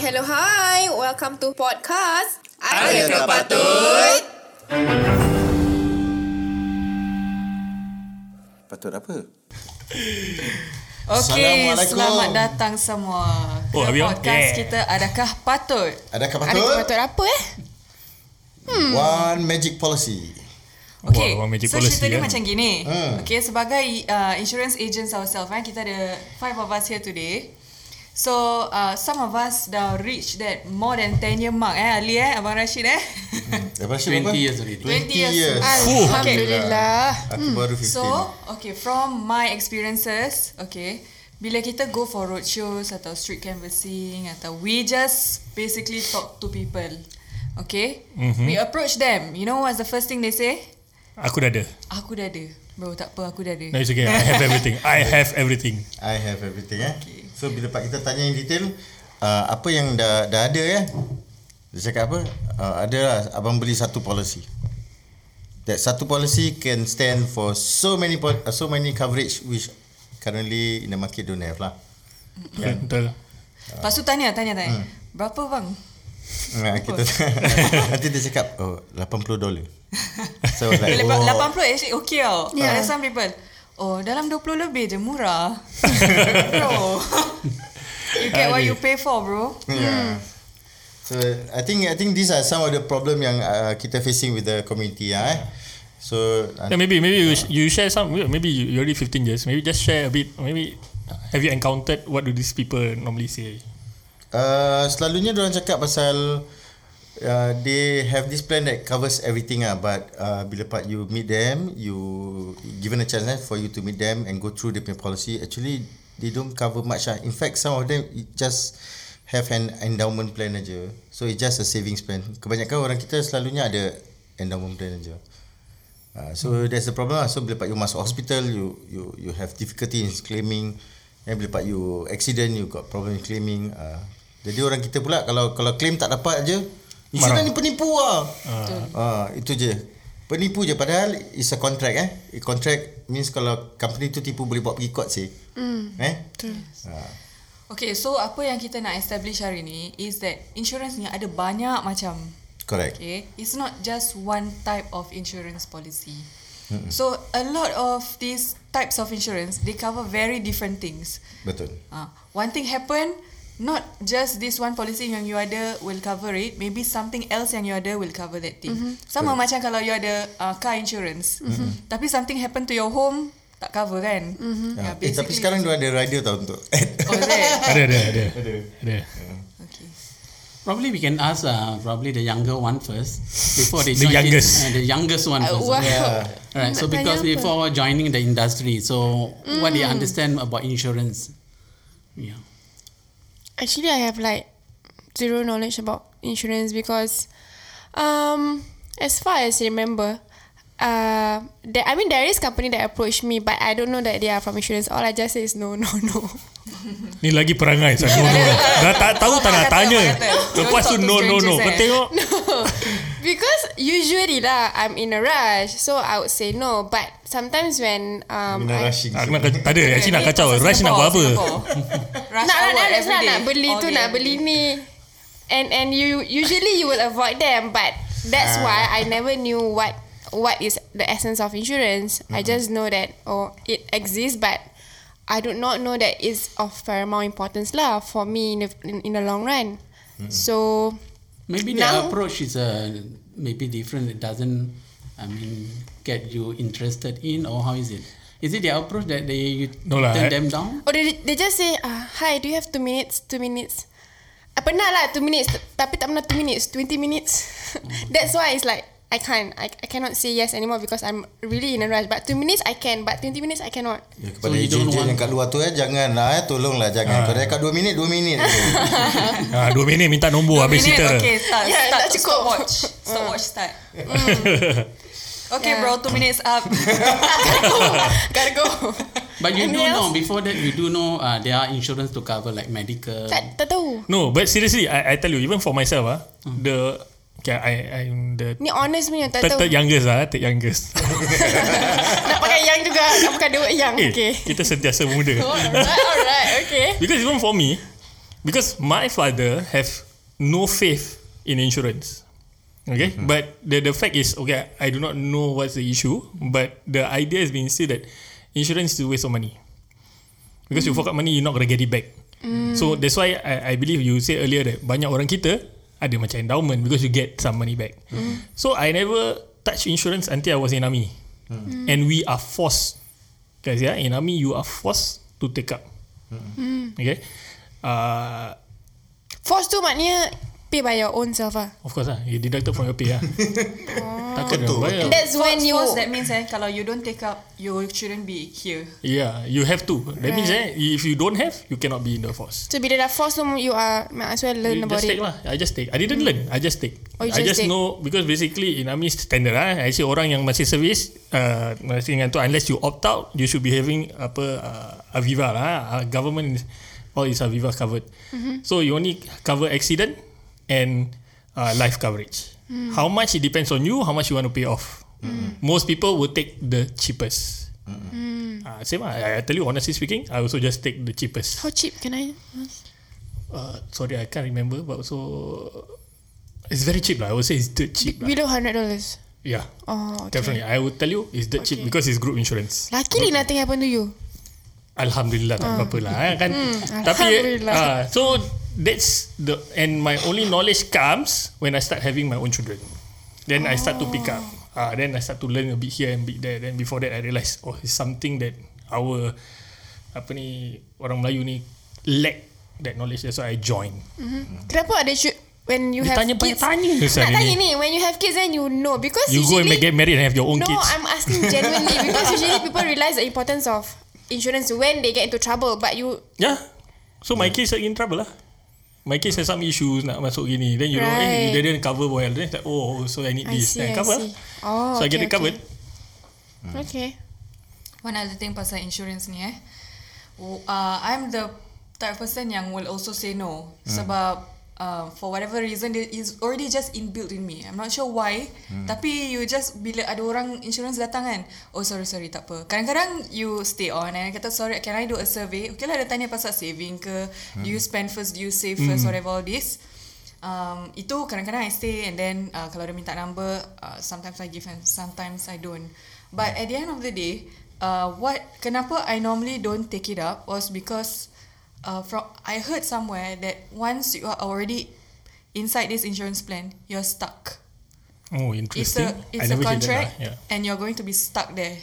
hello, hi. Welcome to podcast. Ada tak patut? Patut apa? Okey, Assalamualaikum. selamat datang semua. Oh, Ke habis, podcast yeah. kita Adakah Patut? Adakah Ada patut? patut apa eh? One magic policy. Okay, Wah, magic so policy, cerita dia eh. macam gini. Hmm. Okay, sebagai uh, insurance agents ourselves, eh, kita ada five of us here today. So, uh, some of us dah reach that more than 10 year mark eh, Ali eh, Abang Rashid eh. Lepas tu 20 apa? years already. 20 20 years. years. Alhamdulillah. Aku baru 15. So, okay, from my experiences, okay, bila kita go for roadshows atau street canvassing atau we just basically talk to people, okay, mm-hmm. we approach them. You know what's the first thing they say? Aku dah ada. Aku dah ada. Bro, tak apa, aku dah ada. No, it's okay. I have everything. I have everything. I have everything eh. So bila Pak kita tanya in detail uh, apa yang dah dah ada ya. Dia cakap apa? Uh, ada lah abang beli satu policy. That satu policy can stand for so many pol- uh, so many coverage which currently in the market don't have lah. Kan? Betul. Lepas tu tanya, tanya, tanya. Berapa bang? Nah, kita nanti dia cakap oh 80 dolar. So like Bila oh, 80 actually okay tau. Yeah. Ada some people, oh dalam 20 lebih je murah. bro. you get what you pay for bro. Yeah. So I think I think these are some of the problem yang uh, kita facing with the community ah. Eh. So uh, Yeah, maybe maybe you, sh- you share some. Maybe you you're already 15 years. Maybe just share a bit. Maybe have you encountered what do these people normally say? uh, selalunya orang cakap pasal uh, they have this plan that covers everything ah but uh, bila part you meet them you given a chance eh, for you to meet them and go through the policy actually they don't cover much ah. In fact some of them it just have an endowment plan aja. So it's just a savings plan. Kebanyakan orang kita selalunya ada endowment plan aja. Uh, so hmm. that's the problem lah. So bila part you masuk hospital, you you you have difficulty in claiming. And bila part you accident, you got problem in claiming. Uh, jadi orang kita pula kalau kalau claim tak dapat insurans ni penipu lah. Uh. Uh, itu je. Penipu je padahal it's a contract eh. A contract means kalau company tu tipu boleh buat pergi court sih. Mm. Eh? Betul. Uh, Okay, so apa yang kita nak establish hari ni is that insurance ni ada banyak macam. correct. Okay, it's not just one type of insurance policy. Mm-hmm. So a lot of these types of insurance they cover very different things. Betul. Uh, one thing happen, not just this one policy yang you ada will cover it. Maybe something else yang you ada will cover that thing. Mm-hmm. Sama macam kalau you ada uh, car insurance, mm-hmm. tapi something happen to your home tak cover kan? Mm-hmm. Yeah, eh, tapi sekarang dia ada rider tau untuk. Oh, is it? Ada ada ada. Ada. Okay. Probably we can ask uh, probably the younger one first before they The join youngest. This, uh, the youngest one Uh, first. wow. yeah. Right. So because before joining the industry, so what they understand about insurance? Yeah. Actually, I have like zero knowledge about insurance because, um, as far as I remember, uh, there, I mean there is company that approached me, but I don't know that they are from insurance. All I just say is no, no, no. Ni lagi perangai saya. No, no, no. Dah tak tahu tak nak tanya. Lepas tu no no no. Kau eh. tengok. Because usually lah, I'm in a rush, so I would say no. But sometimes when um, Mina I, rushing. Aku nak tak ada. Actually nak kacau. Rush nak buat apa? Singapore, Singapore. Rush nak nak hour nak nak, every nak, day. nak beli All tu nak beli ni and and you usually you will avoid them but that's Ah. why I never knew what what is the essence of insurance I just know that oh it exists but I do not know that it's of paramount importance lah for me in the, in, in the long run so Maybe the Now- approach is uh, maybe different. It doesn't, I mean, get you interested in, or how is it? Is it the approach that they you No lah, turn I- them down? Or they, they just say uh, hi do you have two minutes two minutes Ah, pernah lah two minutes t- tapi tak pernah two minutes 20 minutes that's why it's like I can't I, I cannot say yes anymore because I'm really in a rush but two minutes I can but 20 minutes I cannot Ya, kepada So you don't ejen-ejen want- yang kat luar tu eh janganlah eh tolonglah jangan. Kalau dekat 2 minit 2 minit. Ha, dua minit minta nombor habis Minute, cerita. Okay, start. Yeah, start. tak cukup. Stopwatch. Stopwatch start. Okay, Yeah. bro. Two minutes up. gotta go But you do Anything know else? before that you do know uh, there are insurance to cover like medical. tak, tak tahu No, but seriously, I, I tell you, even for myself, ah, the okay, I I'm the ni honest punya tak third, tahu third youngest ah, third youngest. nak pakai yang juga nak pakai dua yang eh, okay kita sentiasa muda. alright alright okay Because even for me, because my father have no faith in insurance. Okay, but the the fact is okay. I do not know what's the issue, but the idea has been still that insurance is a waste of money because you fork out money, you're not gonna get it back. So that's why I, I believe you said earlier that banyak orang kita ada macam endowment because you get some money back. So I never touch insurance until I was in army, and we are forced, guys. Yeah, in army you are forced to take up. Okay. Uh, Force tu maknanya pay by your own self ah. of course lah, you deducted from your pay lah. Takkan Betul, nak bayar. And that's when you Force, that means eh, kalau you don't take up, you shouldn't be here. Yeah, you have to. That means eh, if you don't have, you cannot be in the force. So bila dah force tu you are might as well learn You about just it. take lah. I just take. I didn't learn. I just take. Oh, you I just just take. know because basically in army standard lah. I say orang yang masih service, uh, masih dengan tu unless you opt out, you should be having apa uh, Aviva lah. Uh, government is, all is Aviva covered. Mm-hmm. So you only cover accident and uh, life coverage. Mm. How much it depends on you. How much you want to pay off. Most people will take the cheapest. Mm. Uh, same lah. I, I tell you honestly speaking, I also just take the cheapest. How cheap can I? Uh, sorry, I can't remember, but also it's very cheap lah. I would say it's dirt cheap lah. Below hundred dollars. Yeah, Oh, okay. definitely. I would tell you it's dirt cheap Okay. because it's group insurance. Luckily nothing happened to you. Alhamdulillah tak apa-apa lah eh, kan. Hmm, Tapi uh, so that's the and my only knowledge comes when I start having my own children. Then I start to pick up. Uh, then I start to learn a bit here and bit there. Then before that I realise oh it's something that our apa ni orang Melayu ni lack that knowledge. That's why I join. Kenapa ada shoot when you Dia have tanya kids? banyak-tanya Ustaz Nak tanya ini. ni, when you have kids then you know because You go and usually get married and have your own no, kids. I'm asking genuinely because usually people realize the importance of insurance when they get into trouble, but you Yeah. So my kids are in trouble lah. My kids have some issues nak masuk gini. Then you know, eh, Right. they didn't cover well. Then it's like, oh, so I need I this. see, Then I cover. see. Oh, so I get okay, it covered. Okay. One other thing pasal insurance ni eh. Uh, I'm the type of person yang will also say no. Sebab uh, for whatever reason it is already just inbuilt in me. I'm not sure why. Tapi you just bila ada orang insurance datang kan. Oh sorry sorry tak apa. Kadang-kadang you stay on and kata sorry can I do a survey? Okay lah dia tanya pasal saving ke. Do you spend first? Do you save first? Whatever all this. Um, itu kadang-kadang I stay and then uh, kalau dia minta number, uh, sometimes I give and sometimes I don't. But at the end of the day, uh, what kenapa I normally don't take it up was because uh, from I heard somewhere that once you are already inside this insurance plan, you're stuck. Oh, It's interesting. a it's I a that contract, lah. Yeah. and you're going to be stuck there.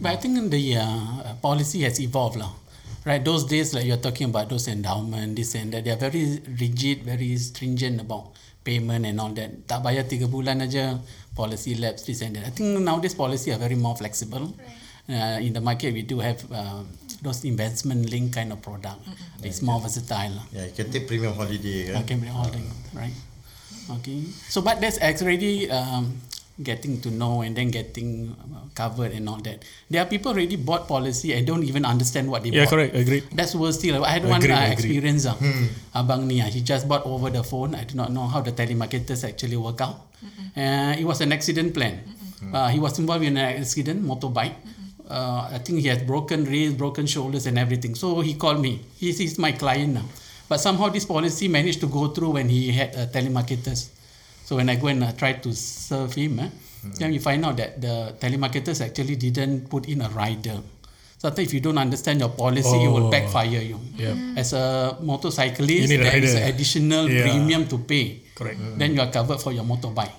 But I think the uh, policy has evolved lah. Right, those days like you're talking about those endowment, this and that, they are very rigid, very stringent about payment and all that. Tak bayar tiga bulan aja, policy lapse, this and that. I think nowadays policy are very more flexible. Uh, in the market, we do have uh, those investment link kind of product. It's more versatile. lah. Yeah, you can take premium holiday kan. Okay, all the right. Okay. So, but that's already um, getting to know and then getting uh, covered and all that. There are people already bought policy and don't even understand what they Yeah, bought. correct. Agreed. That's worse still. I had one Agreed, uh, agreed. experience. Uh, Abang ni, uh, he just bought over the phone. I do not know how the telemarketers actually work out. Uh, it was an accident plan. Uh, he was involved in an accident, motorbike. Uh, I think he has broken ribs, broken shoulders and everything. So he called me. He's, he's my client now. But somehow this policy managed to go through when he had uh, telemarketers. So when I go and uh, try to serve him, eh, then we find out that the telemarketers actually didn't put in a rider. Sometimes if you don't understand your policy, it will Oh. backfire you. As a motorcyclist, You need a there is rider. additional Yeah. premium to pay. Correct. Then you are covered for your motorbike.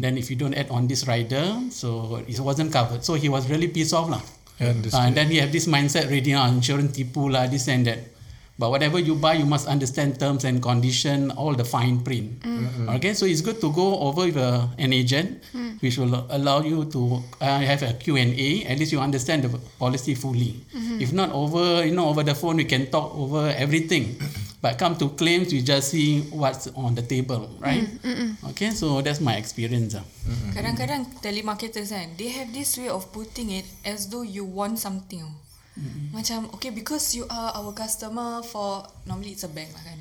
Then if you don't add on this rider, so it wasn't covered. So he was really pissed off lah. Yeah, Uh, and then he have this mindset reading ah, insurance tipu lah, this and that. But whatever you buy, you must understand terms and condition, all the fine print. Okay, so it's good to go over with a, an agent, which will allow you to uh, have a Q&A. At least you understand the policy fully. If not over, you know, over the phone, we can talk over everything. But come to claims, you just see what's on the table, right? Okay, so that's my experience. ah. Kadang-kadang telemarketers kan, they have this way of putting it as though you want something. Macam okay because you are our customer for normally it's a bank lah kan.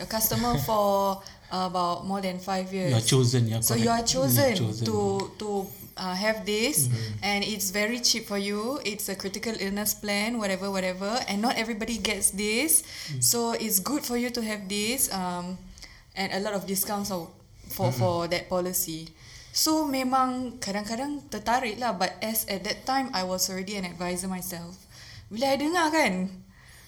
Your customer for uh, about more than five years. You are chosen, yeah, So correct. you are chosen, You're chosen. to to uh, have this Mm-hmm. and it's very cheap for you. It's a critical illness plan, whatever, whatever. And not everybody gets this. Mm. So it's good for you to have this um, and a lot of discounts for for, Mm-hmm. for that policy. So memang kadang-kadang tertarik lah but as at that time I was already an advisor myself. Bila I dengar kan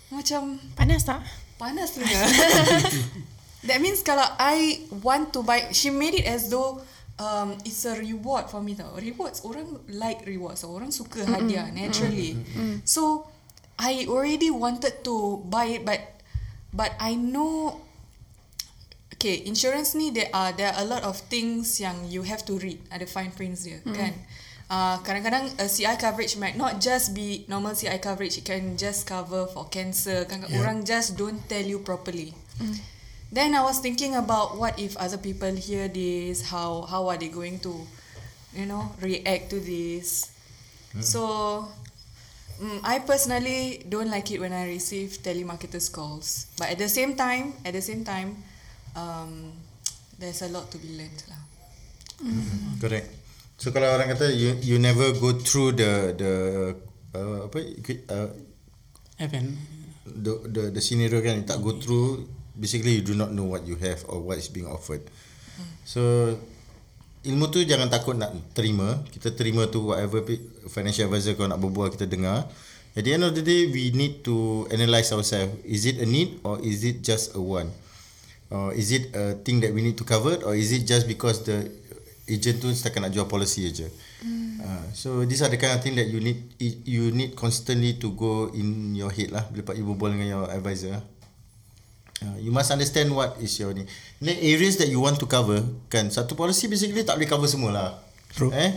macam Panas tak? Panas tu That means kalau I want to buy She made it as though um, It's a reward for me tau. Rewards Orang like rewards Orang suka hadiah Naturally. So I already wanted to buy it But But I know Okay Insurance ni There are There are a lot of things Yang you have to read. Ada fine prints dia Kan? Uh, kadang-kadang a CI coverage might not just be normal CI coverage. It can just cover for cancer kan? Yeah. orang just don't tell you properly then I was thinking about what if other people hear this how how are they going to you know react to this. So mm, I personally don't like it when I receive telemarketers calls. But at the same time at the same time um, there's a lot to be learned lah. Correct. So kalau orang kata you you never go through the the uh, apa uh, Evan. the the the scenario kan tak go through basically you do not know what you have or what is being offered. So ilmu tu jangan takut nak terima. Kita terima tu whatever financial advisor kau nak berbual kita dengar. At the end of the day we need to analyse ourselves. Is it a need or is it just a want? Or is it a thing that we need to cover or is it just because the agent tu setakat nak jual policy aja. Mm. Uh, so these are the kind of thing that you need you need constantly to go in your head lah bila you berbual dengan your advisor. Uh, you must understand what is your ni. Ni areas that you want to cover kan satu policy basically tak boleh cover semua lah. True. Eh,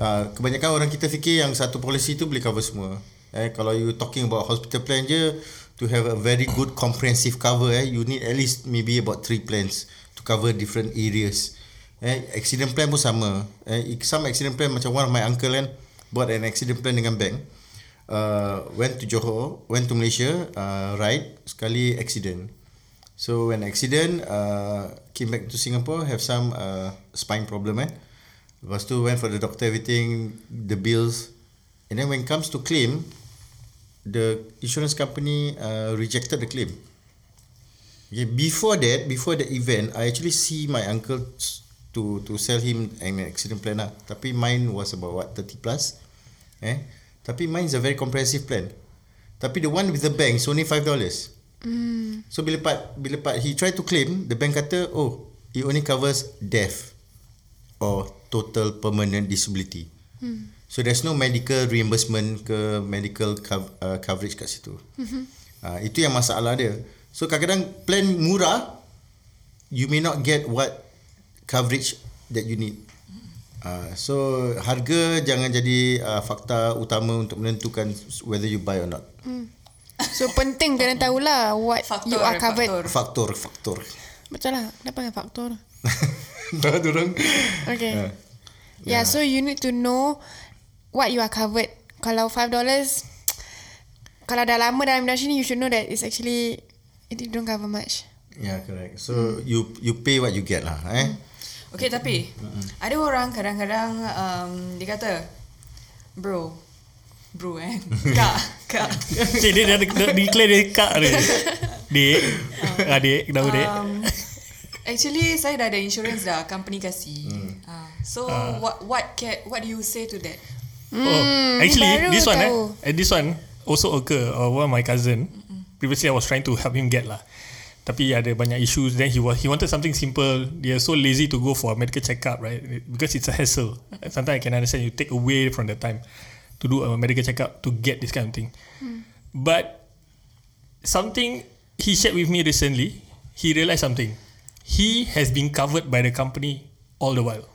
uh, kebanyakan orang kita fikir yang satu policy tu boleh cover semua. Eh, kalau you talking about hospital plan je to have a very good comprehensive cover eh, you need at least maybe about three plans to cover different areas. Eh, accident plan pun sama. Eh, some accident plan macam one of my uncle kan buat an accident plan dengan bank. Uh, went to Johor, went to Malaysia, uh, ride sekali accident. So when accident, uh, came back to Singapore, have some uh, spine problem eh. Lepas tu went for the doctor, everything, the bills. And then when it comes to claim, the insurance company uh, rejected the claim. Okay, before that, before the event, I actually see my uncle to to sell him an accident plan lah. Tapi mine was about what 30 plus. Eh? Tapi mine is a very comprehensive plan. Tapi the one with the bank is only $5. Mm. So bila part bila part he try to claim, the bank kata, "Oh, it only covers death or total permanent disability." Mm. So there's no medical reimbursement ke medical cov- uh, coverage kat situ. Mm-hmm. Uh, itu yang masalah dia. So kadang-kadang plan murah you may not get what coverage that you need. Uh, so harga jangan jadi uh, fakta utama untuk menentukan whether you buy or not. So penting kena tahulah what Faktor, you are covered. faktor. Faktor, faktor. Betul lah. Kenapa dengan faktor? Dah orang. Okay. Yeah. Yeah. so you need to know what you are covered. Kalau $5, kalau dah lama dalam industri ni, you should know that it's actually, it don't cover much. Yeah, correct. So you you pay what you get lah, eh. Okay tapi Ada orang kadang-kadang um, Dia kata Bro Bro eh Kak Kak Cik dia dah, dah declare dia kak dia. Dek. Adik. Nama dek. um, Actually saya dah ada insurance dah Company kasih uh, So what what can, what do you say to that Oh, actually, baru this one, eh, tahu. eh, this one also occur. Uh, one of my cousin. Previously, I was trying to help him get lah. Tapi ada banyak issues. Then he was he wanted something simple. They are so lazy to go for a medical checkup, right? Because it's a hassle. Sometimes I can understand you take away from the time to do a medical checkup to get this kind of thing. But something he shared with me recently, he realized something. He has been covered by the company all the while.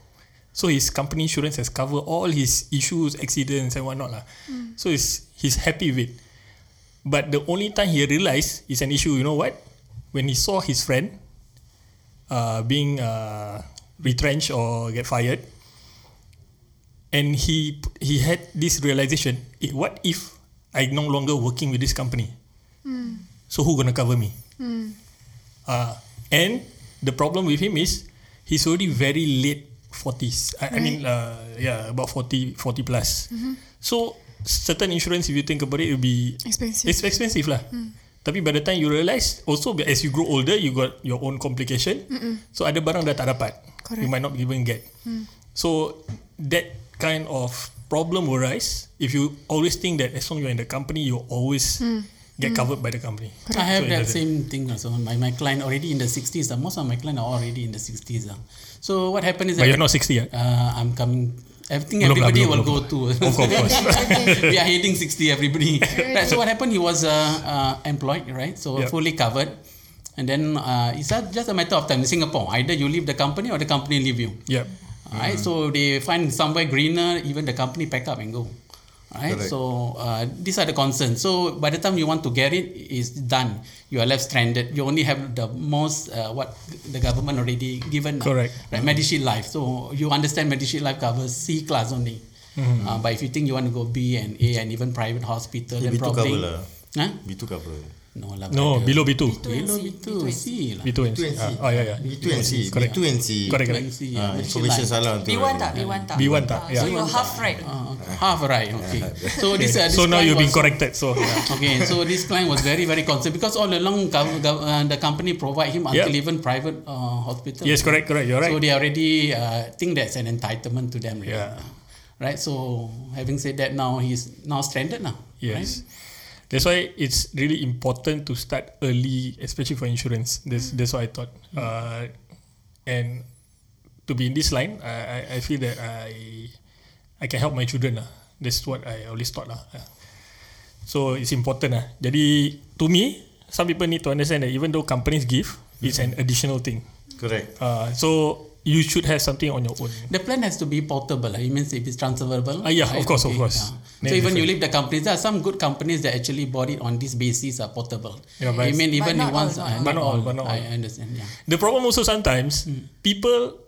So his company insurance has covered all his issues, accidents and whatnot. lah. So he's, he's happy with it. But the only time he realized is an issue, you know what? When he saw his friend uh, being uh, retrenched or get fired, and he he had this realization: eh, what if I no longer working with this company? So who gonna cover me? Uh, and the problem with him is he's already very late 40s. I, I mean, uh, yeah, about 40, 40 plus. So certain insurance, if you think about it, it will be Expensive. it's expensive lah. Tapi by the time you realise, also as you grow older, you got your own complication. So ada barang dah tak dapat. Correct. You might not even get. So that kind of problem will rise if you always think that as long you're in the company, you always get covered by the company. I have So that same thing also. My my client already in the 60s. Uh, most of my clients are already in the 60s. Uh. So what happened is But you're not 60 yet. uh, I'm coming. Everything Belum lah, everybody belum, will belum. go to. Of course, we are hitting 60 everybody. right, so what happened? He was uh, uh, employed, right? So Yep. fully covered. And then uh, it's just a matter of time in Singapore. Either you leave the company or the company leave you. Yep. Alright, so they find somewhere greener, even the company pack up and go. Alright, Correct. so uh, these are the concerns. So by the time you want to get it, it's done. You are left stranded. You only have the most uh, what the government already given. uh, Correct. Right, Medishield Life. So you understand Medishield Life covers C class only. Mm-hmm. Uh, but if you think you want to go B and A and even private hospital, Eh, then B2 probably. cover lah. Huh? B2 cover. No lah. No, brother. below B2. Below B2, C lah. B2 and C. B2 and C. Ah, oh, yeah, yeah. B2 and C. Correct. B2 and C. Correct, B2 correct. and C, Ah, yeah, Medishield information Life. salah untuk B1 tak? B1 tak? B1 tak, Ah, yeah. So you're half right. Uh, okay. Half right, okay. So this, uh, this So now client you've been was- corrected. So Okay, so this client was very very concerned because all along gov- gov- uh, the company provide him until Yeah. even private uh, hospital. yes, correct, correct. You're right. So they already uh, think that's an entitlement to them. Right? Yeah. Right. So having said that, now he's now stranded now. Yes. That's why it's really important to start early, especially for insurance. That's that's what I thought. Uh, and to be in this line, I, I, I feel that I I can help my children lah. That's what I always thought lah. So it's important lah. Jadi to me, some people need to understand that even though companies give, it's an additional thing. Correct. Uh, so you should have something on your own. The plan has to be portable. It means if it's transferable. Ah, yeah, of course, of course. yeah. So even you different. leave the companies, there are some good companies that actually bought it on this basis are portable. Yeah, but- I mean, But even not if once, all, uh, But not all, but not I all. understand. Yeah. The problem also sometimes people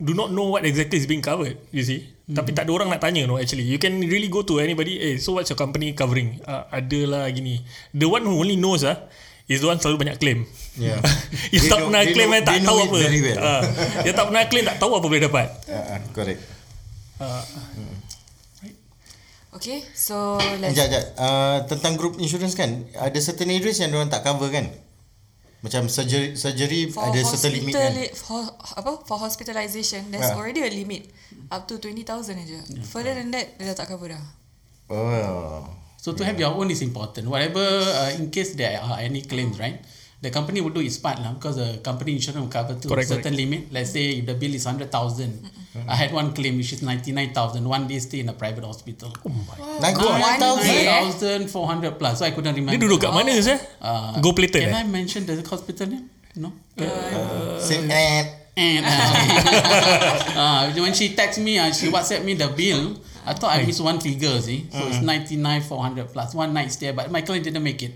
do not know what exactly is being covered. You see, tapi tak ada orang nak tanya. No, actually, you can really go to anybody. Eh, so what's your company covering? Uh, ada lah gini. The one who only knows ah is the one selalu banyak claim. Yeah. Yang They tak know- pernah claim know- eh, tak tahu apa. well. Ah, yang tak pernah claim tak tahu apa boleh dapat. Uh, uh, correct. Uh, Okay, so let's... Sekejap, sekejap. Uh, tentang group insurance kan, ada certain areas yang orang tak cover kan? Macam surgery, surgery For ada certain limit kan? for, apa, for hospitalization, there's Ah. already a limit. Up to 20,000 aja. Further than that, dia dah tak cover dah. Oh. So to have your own is important. Whatever, uh, in case there are any claims, right? The company will do its part lah because the company insurance will cover to Correct, a certain limit. Let's say if the bill is hundred thousand, I had one claim which is ninety nine thousand. One day stay in a private hospital. Oh day. thousand four hundred plus. So I couldn't remember. dia duduk kat mana saya? Uh, Go plated Can eh? I mention the hospital name? No. Same eh. And uh, uh, when she text me, uh, she WhatsApp me the bill. I thought I missed one figure, see. So it's ninety nine four hundred plus one night stay, but my client didn't make it.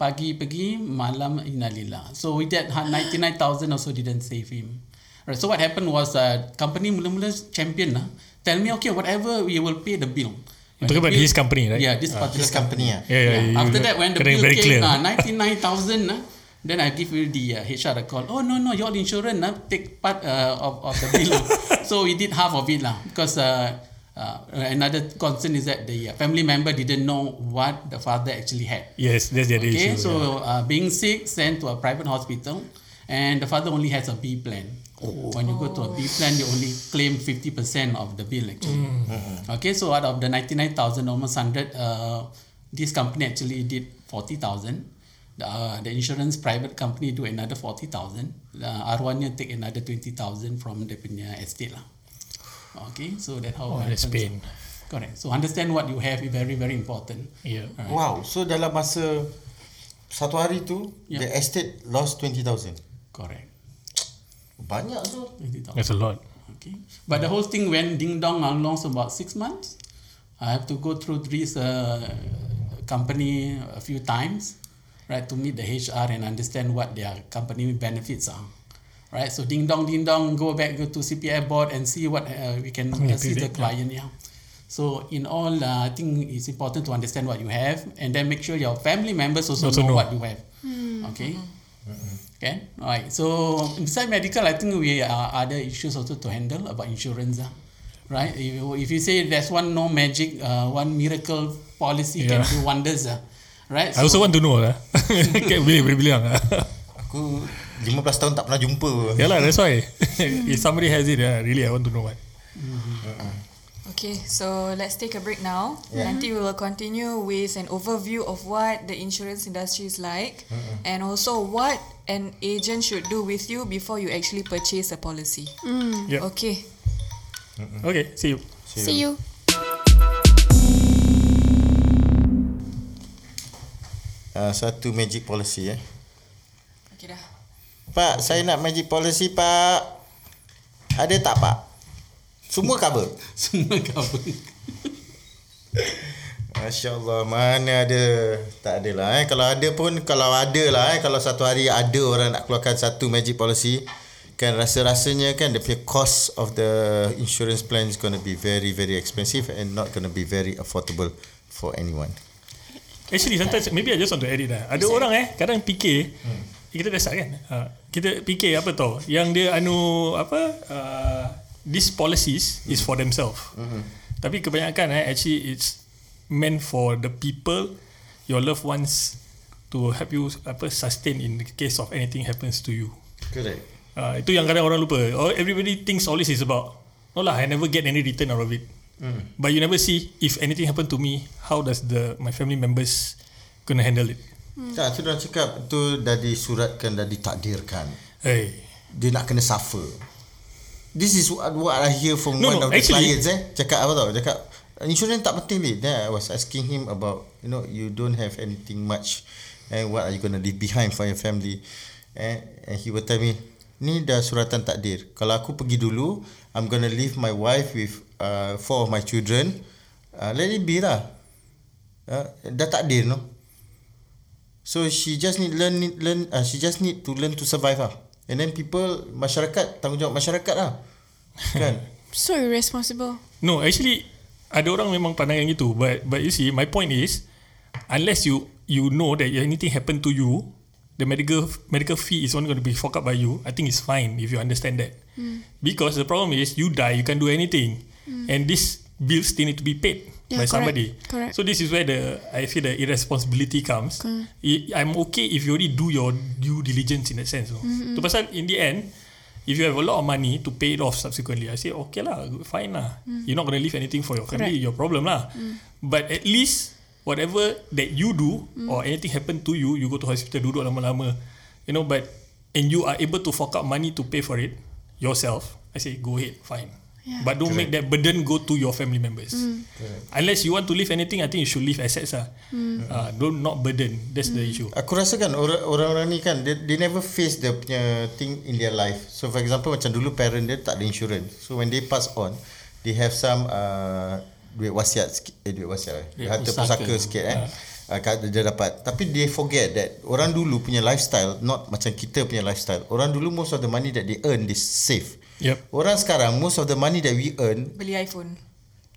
Pagi pergi, malam inalillah. So with that ninety nine thousand also didn't save him. Right. So what happened was, uh, company mula-mula champion lah. Tell me, okay, whatever we will pay the bill. You talking about his company, right? Yeah, this Uh, particular his company ah. Yeah, yeah. you- After you- that, when the bill came, clear. uh, 99,000, uh, then I give you the uh, HR a call. Oh, no, no, your insurance uh, take part uh, of, of the bill. so we did half of it lah because uh, uh, another concern is that the uh, family member didn't know what the father actually had. Yes, that's the other Okay, issue. so uh, being sick, sent to a private hospital, and the father only has a B plan. When you go to a B plan, you only claim 50% of the bill actually. Okay, so out of the 99,000, almost 100, uh, this company actually did 40,000. The, uh, the insurance private company do another 40,000. Uh, Arwanya take another 20,000 from the punya estate lah. Okay, so that how Oh, that's pain. Correct. So understand what you have is very very important. Yeah. Wow. So dalam masa satu hari tu, Yeah. the estate lost 20,000. Correct. Banyak tu. 20,000. That's a lot. Okay. But the whole thing went ding dong along about six months. I have to go through this uh, company a few times, right, to meet the HR and understand what their company benefits are. Right, so ding dong, ding dong, go back go to CPF board and see what uh, we can Yeah, assist the yeah. client. Yeah. So in all, uh, I think it's important to understand what you have and then make sure your family members also, Also know, know. what you have. Okay. Okay, alright. So beside medical, I think we are other issues also to handle about insurance. ah. Right? If you, if you say there's one no magic, uh, one miracle policy Yeah. can do wonders. ah. Right? I also want to know boleh boleh bilang lah. Aku 15 tahun tak pernah jumpa. Yeah lah, that's why. If somebody has it, yeah, really I want to know what. Okay, so let's take a break now. Yeah. Nanti we will continue with an overview of what the insurance industry is like and also what an agent should do with you before you actually purchase a policy. Yep. Okay. Okay, see you. See you. Uh, satu magic policy eh. Pak, saya nak magic policy, Pak. Ada tak, Pak? Semua cover. Semua cover. Masya Allah Mana ada Tak ada lah eh Kalau ada pun Kalau ada lah eh Kalau satu hari ada orang nak keluarkan Satu magic policy Kan rasa-rasanya kan punya cost of the Insurance plan is going to be very very expensive And not going to be very affordable For anyone Actually sometimes maybe I just want to edit lah. Ada orang eh kadang fikir kita dah start kan. Uh, kita fikir apa tau yang dia anu apa uh, these policies is for themselves. Tapi kebanyakan eh actually it's meant for the people your loved ones to help you apa sustain in the case of anything happens to you. Correct Uh, itu yang kadang orang lupa. Or everybody thinks all this is about no lah I never get any return out of it. Mm. But you never see if anything happen to me, how does the my family members gonna handle it? Tak, tu dah cakap Tu dah disuratkan Dah ditakdirkan. Hey. Dia nak kena suffer. This is what, what I hear from No, one no, of the actually- clients eh. Cakap apa tau? Cakap Insurance tak penting ni Then I was asking him about You know You don't have anything much And what are you going to leave behind For your family? And, and he will tell me Ni dah suratan takdir. Kalau aku pergi dulu I'm going to leave my wife With uh, Four of my children. Uh, Let it be lah. Uh, Dah takdir no So she just need learn need learn uh, she just need to learn to survive lah. And then people masyarakat tanggungjawab masyarakat lah. Kan? So irresponsible. No, actually ada orang memang pandang yang gitu. But but you see, my point is unless you you know that anything happen to you, the medical medical fee is only going to be forked out by you. I think it's fine if you understand that. Because the problem is you die, you can't do anything, and this bills still need to be paid Yeah, by correct, somebody. correct. So this is where the I feel the irresponsibility comes. I, I'm okay if you already do your due diligence in that sense. Mm-hmm. Tu pasal in the end, if you have a lot of money to pay it off subsequently, I say okay lah, fine lah. You're not gonna leave anything for your family, Correct. your problem lah. But at least whatever that you do or anything happen to you, you go to hospital duduk lama-lama, you know. But and you are able to fork out money to pay for it yourself. I say go ahead, fine. Yeah. But don't make that burden go to your family members. Unless you want to leave anything, I think you should leave assets lah. Uh, don't not burden. That's the issue. Aku rasa kan orang- orang-orang ni kan they, they never face the punya thing in their life. So for example macam dulu parent dia tak ada insurance. So when they pass on, they have some uh, duit wasiat sikit, eh duit wasiat eh. Ya, harta pusaka. sikit eh. Uh, kat- dia dapat Tapi they forget that Orang dulu punya lifestyle Not macam kita punya lifestyle Orang dulu most of the money That they earn They save Yep. Orang sekarang Most of the money that we earn Beli iPhone.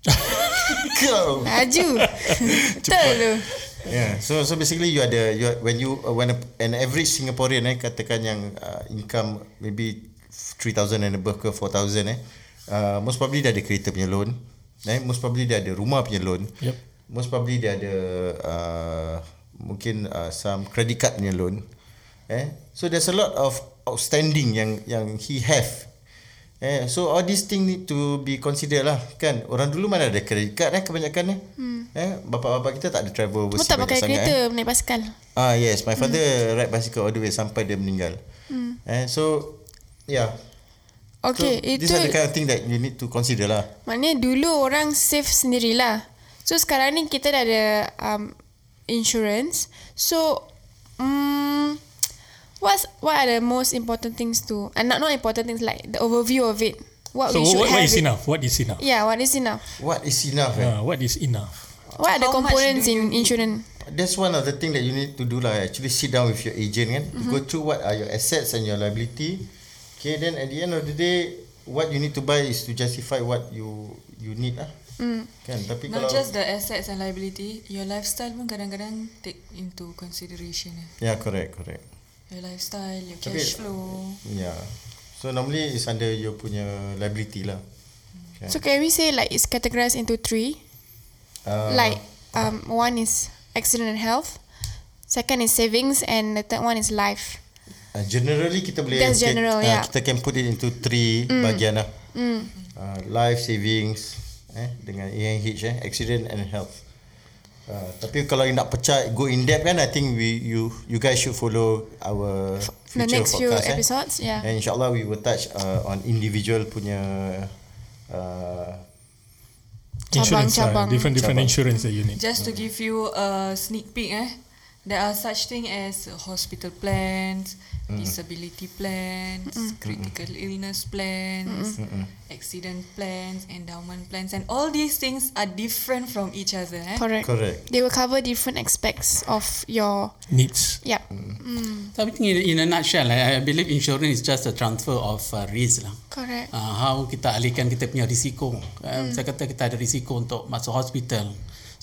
Kau Laju. Betul tu. Yeah. So so basically you ada you are, when you uh, when a, an average Singaporean eh katakan yang uh, income maybe 3000 and above ke 4000 eh uh, most probably dia ada kereta punya loan eh most probably dia ada rumah punya loan Yep. most probably dia ada uh, mungkin uh, some credit card punya loan eh so there's a lot of outstanding yang yang he have Eh, so all these thing need to be considered lah kan. Orang dulu mana ada credit card eh kebanyakan eh. Hmm. Eh, bapa-bapa kita tak ada travel overseas tak pakai banyak sangat, kereta, eh. naik basikal. Ah yes, my father hmm. ride bicycle all the way sampai dia meninggal. Hmm. Eh, so yeah. Okay, so, itu these are the kind of thing that you need to consider lah. maknanya dulu orang save sendirilah. So sekarang ni kita dah ada um, insurance. So um, what's what are the most important things to and not not important things like the overview of it. What So we should what, what have is it. enough? What is enough? Yeah, what is enough? What is enough? Eh? Uh, what is enough? What are the How much components in insurance? That's one of the things that you need to do lah. Actually sit down with your agent kan. Mm-hmm. Go through what are your assets and your liability. Okay, then at the end of the day, what you need to buy is to justify what you you need lah. Mm. Kan, tapi Not kalau just the assets and liability, your lifestyle pun kadang-kadang take into consideration. eh. Yeah, correct, correct. Your lifestyle, your Tapi- cash flow. Yeah. So normally it's under your punya liability lah. Okay. So can we say like it's categorized into three? Uh, like um, one is accident and health, second is savings, and the third one is life. Uh, generally kita boleh That's general, uh, yeah. kita can put it into three mm. bahagian lah. Mm. Uh, life savings eh dengan ANH eh accident and health. Uh, tapi kalau you nak pecah go in depth kan I think we you you guys should follow our The future next few podcast, eh. episodes, yeah. And insyaallah we will touch uh, on individual punya uh, Insurance, uh, Cabang-cabang. different different Cabang. insurance that you need. Just to give you a sneak peek, eh, there are such thing as hospital plans, disability plans, critical illness plans, accident plans, endowment plans, and all these things are different from each other. Eh? Correct. correct. They will cover different aspects of your Needs. yeah. So I think in, in a nutshell, I, I believe insurance is just a transfer of uh, risk lah. Correct. Uh, how kita alihkan kita punya risiko. Uh, Saya kata kita ada risiko untuk masuk hospital.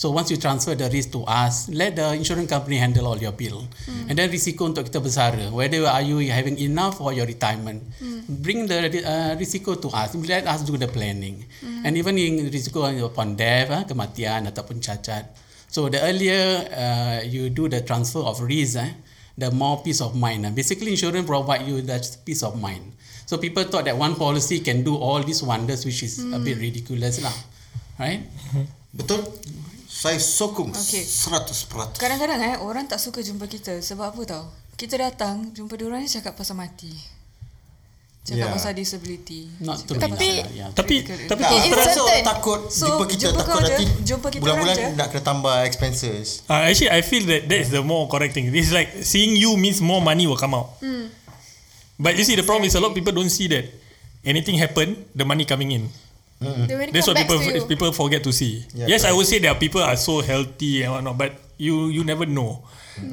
So once you transfer the risk to us, let the insurance company handle all your bill. And then risiko untuk kita bersara. Whether are you having enough for your retirement. Bring the uh, risiko to us. Let us do the planning. And even in risiko upon death, uh, kematian ataupun cacat. So the earlier uh, you do the transfer of risk, eh, the more peace of mind. Uh. Basically, insurance provide you that peace of mind. So people thought that one policy can do all these wonders, which is a bit ridiculous lah, right? Betul? Saya sokong Okay. 100%. Kadang-kadang eh orang tak suka jumpa kita sebab apa tau? Kita datang jumpa dia orang ni cakap pasal mati. Cakap Yeah. pasal disability. Not to cakap Tapi- yeah. Tapi Critical tapi Tak, terus It's aku rasa certain. orang takut So, jumpa kita jumpa takut nanti jumpa kita bulan-bulan je. nak kena tambah expenses. Uh, actually, I feel that that is the more correct thing. This is like seeing you means more money will come out. But you see, the problem is a lot of people don't see that anything happen, the money coming in. Will That's what people people forget to see. Yeah, yes, I correct. would say that people are so healthy and whatnot, but you you never know.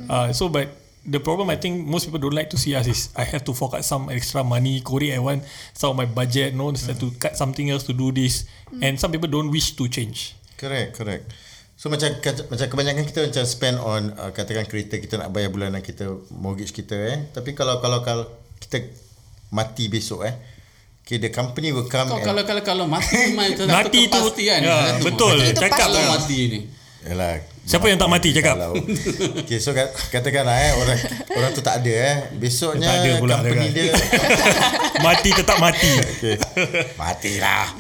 Uh, so, but the problem I think most people don't like to see us is I have to fork out some extra money. Corey, I want some of my budget. No, I have to cut something else to do this. And some people don't wish to change. Correct, correct. So macam macam kebanyakan kita macam spend on uh, katakan kereta kita nak bayar bulanan kita mortgage kita eh. Tapi kalau kalau kalau kita mati besok eh. Okay, the company will come Kau and kalau kalau kalau mati mati Mati tu- kepastian. ya, Satu. betul. Itu Cakap pasti. Kalau mati ni. Yalah. Siapa yang tak mati cakap? Kalau. Okay, so kat- katakanlah eh orang orang tu tak ada eh. Besoknya Tak ada pula company cakap. dia mati tetap mati. okay. Matilah.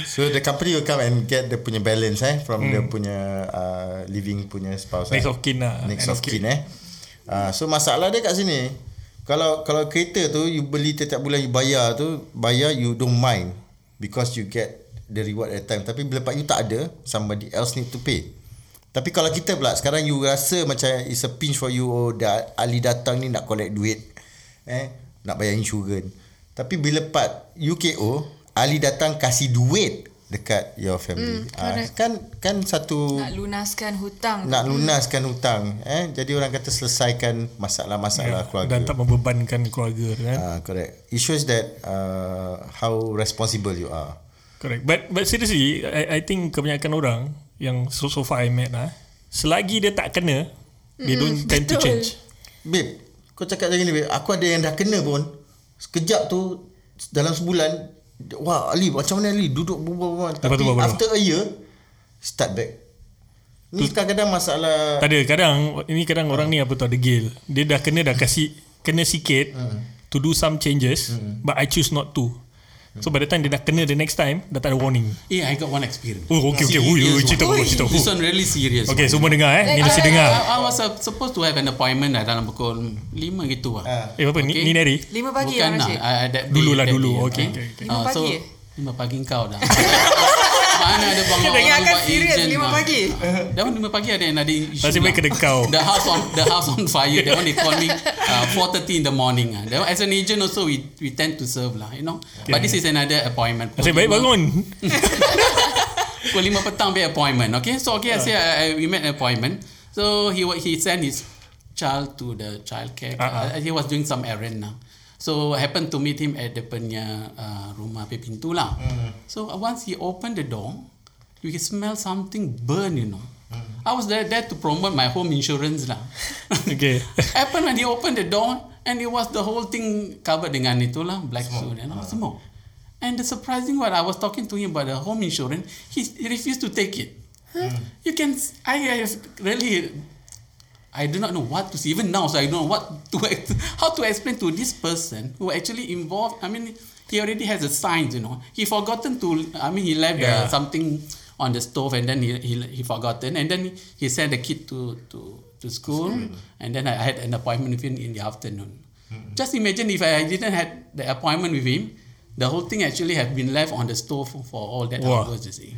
So the company will come and get the punya balance eh from the punya uh, living punya spouse. Hmm. Next eh. of kin lah. Next of kin eh. Uh, so masalah dia kat sini. Kalau kalau kereta tu you beli setiap bulan you bayar tu, bayar you don't mind because you get the reward at time. Tapi bila pak you tak ada, somebody else need to pay. Tapi kalau kita pula sekarang you rasa macam it's a pinch for you oh dah Ali datang ni nak collect duit eh nak bayar insurans. Tapi bila part UKO Ali datang kasih duit dekat your family. Mm, Ah, correct. kan kan satu Nak lunaskan hutang. nak lunaskan hutang eh jadi orang kata selesaikan masalah-masalah Yeah, keluarga Dan tak membebankan keluarga kan. ah correct it shows that uh, how responsible you are Correct. But but seriously, I, I think kebanyakan orang yang so, so far I met lah, selagi dia tak kena, they don't tend to betul. change. babe kau cakap macam ni babe aku ada yang dah kena pun sekejap tu dalam sebulan wah Ali macam mana Ali duduk berbual Lepas tapi tu apa? after a year start back ni kadang-kadang masalah Tak ada, kadang ini kadang orang ni apa tu ada gil. Dia dah kena dah kasih kena sikit to do some changes, but I choose not to. So by the time dia dah kena the next time, dah tak ada warning. Yeah, I got one experience. Oh, okay, okay. Ui, ui, cerita one. aku, cerita. This one really serious. Okay, one. semua dengar eh. Ni mesti I, dengar. I was uh, supposed to have an appointment uh, dalam pukul 5 gitu lah. Ah. Eh, apa ni? Okay. Ni Neri? Lima pagi Bukan lah. Uh, Dulu lah, dulu. Okay, uh. okay, okay. Lima Ah, pagi so, eh? Lima pagi kau dah. Mana ada bangun Kita ingatkan buat serius, agent, lima ah. pagi. That one lima pagi ada yang ada issue. Nasib baik lah. kena kau. The house on the house on fire. That one they call me uh, 4:30 in the morning. Ah, That one, as an agent also we we tend to serve lah, you know. But this is another appointment. Nasib baik bangun. Pukul lima petang be appointment. Okay, so okay, I say I, I, we met an appointment. So he he sent his child to the childcare. Ah, Uh, he was doing some errand now. So I happened to meet him at the punya uh, rumah pe pintu lah. So uh, once he opened the door, you can smell something burn, you know. I was there, there to promote my home insurance lah. Okay. Happened when he opened the door and it was the whole thing covered dengan itulah black suit and all smoke. And the surprising what I was talking to him about the home insurance, he, he refused to take it. You can I, I have really I do not know what to say. Even now, so I don't know what to how to explain to this person who actually involved. I mean, he already has the signs, you know. He forgotten to. I mean, he left Yeah. uh, something on the stove, and then he, he he forgotten, and then he, sent the kid to to to school, and then I had an appointment with him in the afternoon. Just imagine if I didn't had the appointment with him, the whole thing actually had been left on the stove for all that Wow. hours. You see.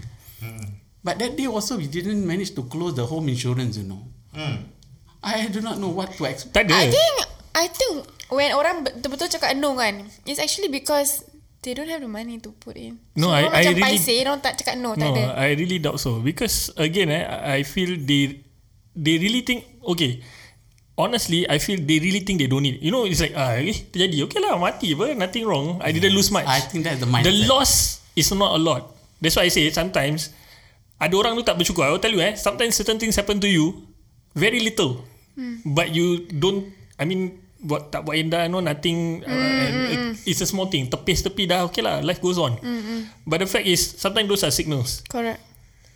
But that day also we didn't manage to close the home insurance, you know. I do not know what to expect. Tak ada. I think I think when orang betul-betul cakap no kan, it's actually because they don't have the money to put in. No, so, I- I macam really- paiseh, orang tak cakap no, tak No, ada. I really doubt so because again, eh, I feel they they really think okay. Honestly, I feel they really think they don't need. You know, it's like ah, eh, terjadi. Okay lah, mati apa, nothing wrong. I didn't lose much. I think that's the mindset. The loss is not a lot. That's why I say sometimes ada orang tu tak bersyukur. I will tell you eh, sometimes certain things happen to you very little, but you don't. I mean, buat tak buat indah, no nothing. Uh, and it- it's a small thing. Tepis tepi dah, okay lah. Life goes on. But the fact is, sometimes those are signals, Correct.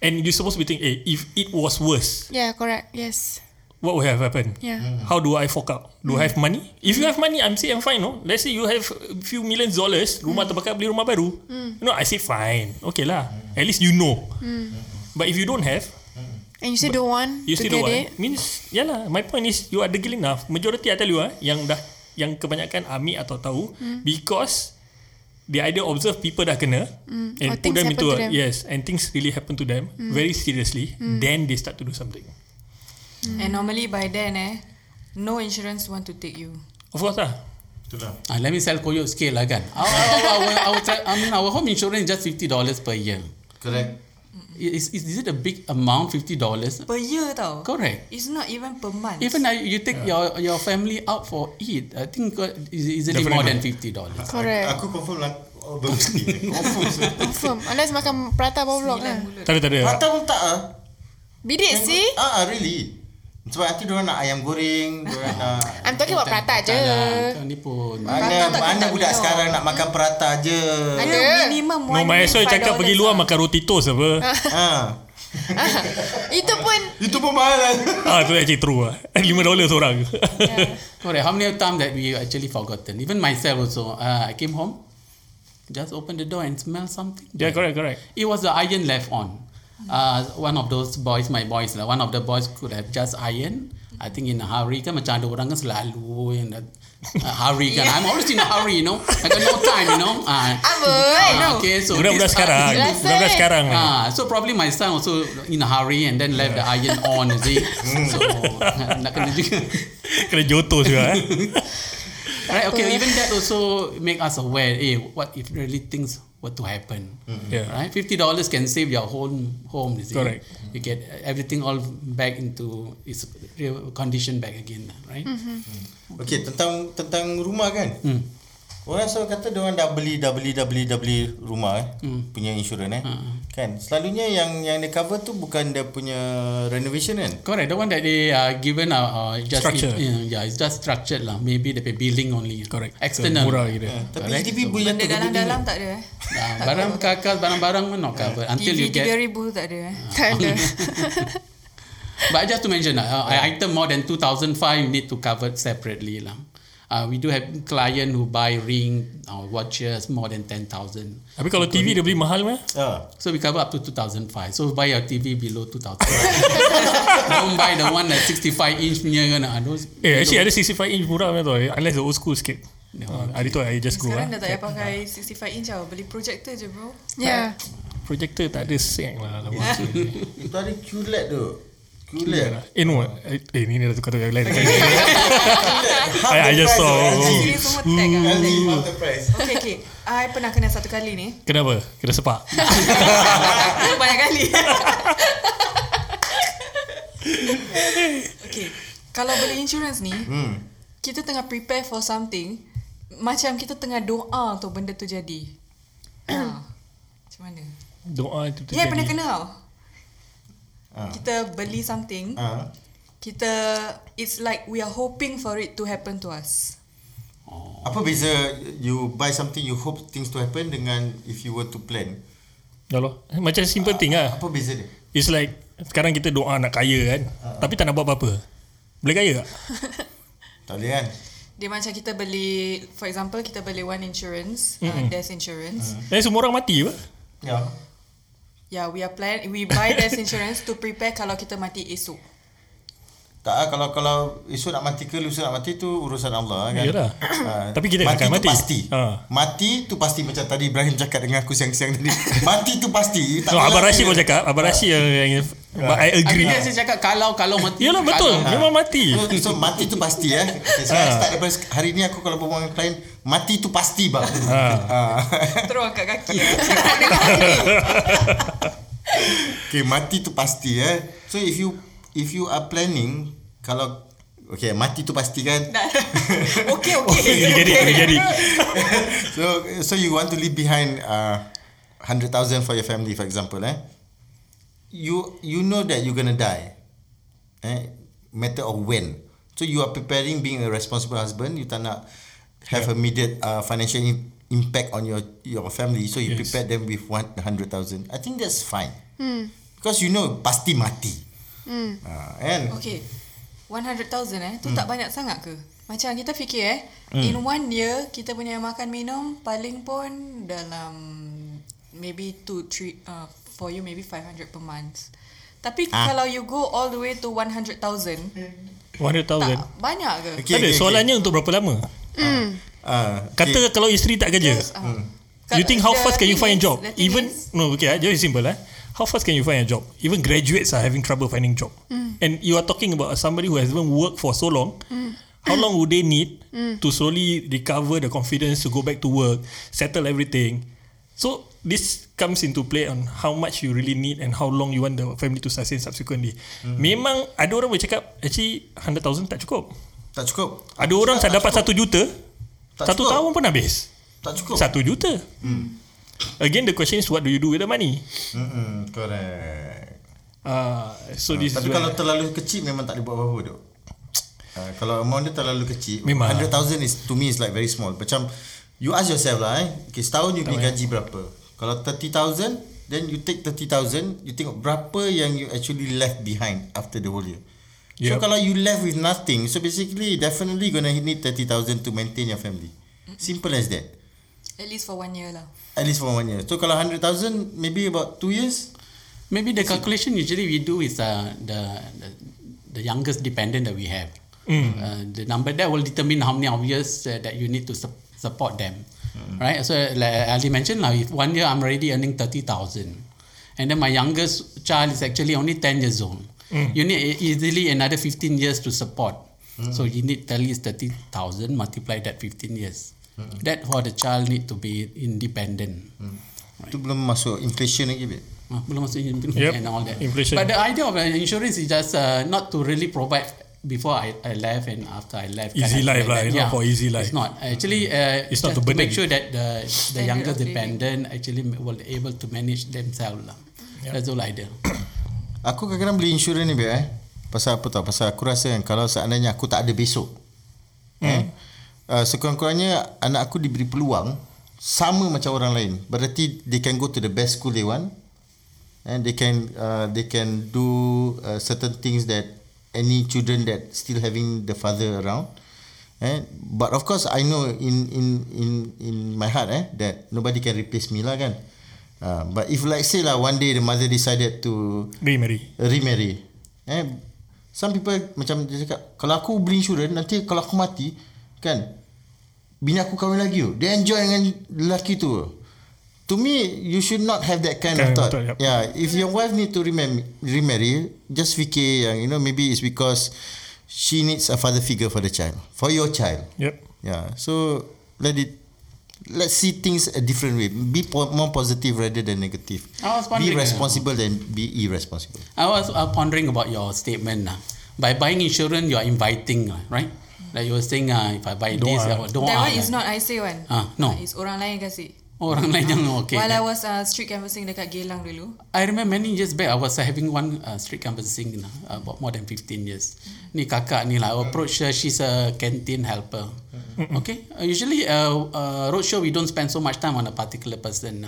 and you're supposed to be thinking, eh, if it was worse, Yeah, correct. Yes. what would have happened? Yeah. How do I fork out? Do I have money? If you have money, I'm say I'm fine. No, let's say you have a few millions dollars, rumah terbakar beli rumah baru. No, I say fine. Okay lah. At least you know. But if you don't have, And you still don't want you to still get don't it. want. Means, yeah lah. My point is you are degil enough. Majority I tell you ah, yang dah yang kebanyakan ambil atau tahu because they either observe people dah kena and Or put things them into to a, them. yes and things really happen to them very seriously. Then they start to do something. And normally by then eh, no insurance want to take you. Of course lah. Itulah. Ah, let me sell koyok sikit lah kan. Our, our, our, our, tra- I mean, our home insurance is just $50 per year. Correct. Is, is, is it a big amount, $50? Per year tau. Correct. It's not even per month. Even uh, you take your your family out for eat, I think uh, is easily more than $50. Correct. Aku confirm lah. Oh, confirm. Confirm. Unless makan prata bawah blok lah. Tak ada, tak ada. Mata pun tak ah. Bidik sih. Ah, ah, really. Sebab nanti diorang nak ayam goreng, diorang nak I'm talking about prata je. Kan ni pun. mana mana budak minum. sekarang nak makan perata je. Ada. Minimum No, one well five cakap pergi dollars luar makan roti toast apa. ha. Itu pun Itu pun mahal lah. ah, tu actually true lah. 5 dolar seorang. Correct. How many times that we actually forgotten? Even myself also. Uh, I came home, just open the door and smell something. yeah, correct, correct. It was the iron left on. Uh, one of those boys, my boys lah. One of the boys could have just iron. I think in a hurry kan macam ada orang kan selalu in a uh, hurry kan. I'm always in a hurry, you know. I got no time, you know. Uh, Amboi. uh, okay, so Budak-budak this- sekarang. Budak-budak sekarang ni. Ah, so probably my son also in a hurry and then left the iron on, you see. so nak kena juga. Kena jotos juga eh. Right, okay, even that also make us aware, eh, what if really things were to happen? Yeah. Right? $50 can save your whole home, you see. Correct. You get everything all back into its real condition back again, right? Okey, tentang tentang rumah kan. Hmm. Orang selalu kata dia orang dah beli dah beli dah beli dah beli rumah eh. Hmm. Punya insurans eh. Kan? Selalunya yang yang dia cover tu bukan dia punya renovation kan. Correct. The one that they are given uh, uh, just Structure. It, yeah, it's just structured lah. Maybe the building only. Correct. External. Murah gitu. Tapi Correct. HDB boleh Benda jatuh ke dalam-dalam tak ada eh. Ah, barang kakak barang-barang pun not covered until you TV get 3000 tak ada eh. tak ada. But just to mention, uh, item more than 2005 you need to cover separately. Lah. Uh, we do have client who buy ring or watches more than 10,000. Tapi kalau TV dia beli mahal meh? Ha. So we cover up to 2005. So buy your TV below 2000. Don't buy the one that 65 inch punya kan. Ah, those Eh, actually ada 65 inch murah meh tu. Unless the old school sikit. Uh, hari tu I just go Sekarang lah. dah tak payah pakai 65 inch tau. Beli projector je bro. Yeah. Projector tak ada seng lah. Itu ada QLED tu. QLED. Eh no, eh eh, ni dah tukar tukar lain. I, I just saw. Semua tag price. Okay, okay. I pernah kena satu kali ni. Kenapa? Kena sepak. Banyak kali. okay. Kalau beli insurance ni, Hmm. kita tengah prepare for something, macam kita tengah doa tu benda tu jadi. Ah, Macam mana? Doa itu Ya, yeah, pernah terjadi. kena tau. Kita beli something, Ah. kita it's like we are hoping for it to happen to us. Apa beza you buy something you hope things to happen dengan if you were to plan? Ya Allah. Macam simple thing lah. Apa beza dia? It's like sekarang kita doa nak kaya kan. Tapi tak nak buat apa-apa. Boleh kaya tak? Tak boleh kan? Dia macam kita beli for example kita beli one insurance, uh, death insurance. Eh semua orang mati apa? Ya. Yeah, we are plan we buy death insurance to prepare kalau kita mati esok. Tak ah, kalau kalau esok nak mati ke lusa nak mati tu urusan Allah kan. Yalah. Ah, Tapi kita mati akan tu mati. pasti. Ha. Mati tu pasti macam tadi Ibrahim cakap dengan aku siang-siang tadi. mati tu pasti. Tak boleh Abang Rashid pun cakap. Abang Rashid yang, yang But I agree. Akhirnya saya cakap kalau kalau mati. Yalah betul. kalau- Memang mati. So, so mati tu pasti eh. Okay, so Ha. Start daripada hari ni aku kalau berbual dengan klien mati tu pasti bang. Ha. Ha. Terus angkat kaki. okay, mati tu pasti eh. So if you if you are planning kalau okay mati tu pasti kan. okay, okay. Boleh jadi, boleh jadi. so so you want to leave behind uh, 100,000 for your family for example eh. You you know that you're gonna die. Eh matter of when. So you are preparing being a responsible husband, you tak nak have immediate uh, financial im- impact on your your family so you Yes. prepare them with 100,000. I think that's fine. Because you know pasti mati. Hmm. Uh, and Okay. 100,000 eh tu tak banyak sangat ke? Macam kita fikir eh in one year kita punya makan minum paling pun dalam maybe 2 3 uh, for you maybe 500 per month. Tapi Ah. kalau you go all the way to 100,000 100,000. tak banyak ke? Okay, Tak ada. okay, Soalannya untuk berapa lama? Uh, Kata kalau isteri tak kerja. Yes, ah. You think how fast can you find a job? Even is- no, okay, ah, just simple eh. How fast can you find a job? Even graduates are having trouble finding job. And you are talking about somebody who has been worked for so long. How long would they need to slowly recover the confidence to go back to work, settle everything? So this comes into play on how much you really need and how long you want the family to sustain subsequently. Memang ada orang boleh cakap actually 100,000 tak cukup. tak cukup. Ada orang tak dapat cukup. satu juta, Tak satu cukup. tahun pun habis. Tak cukup. Satu juta. Again, the question is what do you do with the money? Hmm, correct. Uh, so this Tapi kalau where, terlalu kecil memang tak boleh buat apa-apa duk. Uh, kalau amount dia terlalu kecil, Memang. 100,000 is to me is like very small. Macam you ask yourself lah eh, okay, setahun you punya gaji berapa? Kalau 30,000, then you take 30,000, you tengok berapa yang you actually left behind after the whole year. So Yep. kalau you left with nothing, so basically definitely gonna need 30,000 to maintain your family. Simple as that. At least for one year lah. At least for one year. So kalau 100,000, maybe about 2 years, Maybe the calculation usually we do is uh, the, the the youngest dependent that we have. Uh, the number that will determine how many of years uh, that you need to sup- support them, right? So like Ali mentioned, like if one year I'm already earning thirty thousand, and then my youngest child is actually only ten years old. You need e- easily another fifteen years to support. So you need at least thirty thousand multiply that fifteen years. That for the child need to be independent. tu belum masuk inflation lagi. babe. Ah, belum masuk in- Yep, and all that. inflation. But the idea of uh, insurance is just uh, not to really provide before I, I left and after I left. Easy kind of life like lah, that. it's not for easy life. It's not actually. Uh, It's not to to make sure that the the younger dependent actually will able to manage themselves lah. That's all idea. Aku kadang-kadang beli insurans ni Beb eh. Pasal apa tau? Pasal aku rasa kan kalau seandainya aku tak ada besok. Hmm. Eh, uh, sekurang-kurangnya anak aku diberi peluang sama macam orang lain. Berarti they can go to the best school they want. And they can uh, they can do uh, certain things that any children that still having the father around. Eh, but of course I know in in in in my heart eh that nobody can replace me lah kan. Uh, but if like say lah one day the mother decided to remarry. remarry. Eh, some people macam dia cakap, kalau aku beli insurans, nanti kalau aku mati, kan, bini aku kahwin lagi tu. Dia enjoy dengan lelaki tu. To me, you should not have that kind, of Kind of thought. thought, yup. Yeah, if your wife need to remarry, remarry just fikir yang, you know, maybe it's because she needs a father figure for the child. For your child. Yep. Yeah, so let it, let's see things a different way. Be po- more positive rather than negative. I was Be uh, responsible than be irresponsible. I was uh, pondering about your statement. Uh. By buying insurance, you are inviting, uh, right? Like you were saying, uh, if I buy this, Doa. uh, doa. That one lah. is not I say one. Ah, no. It's orang lain kasi. Orang lain yang okay. While I was uh, street canvassing dekat Geylang dulu. I remember many years back I was uh, having one uh, street canvassing uh, about more than 15 years. Ni kakak ni lah I approach her she's a canteen helper. Okay. Uh, usually uh, uh, roadshow we don't spend so much time on a particular person.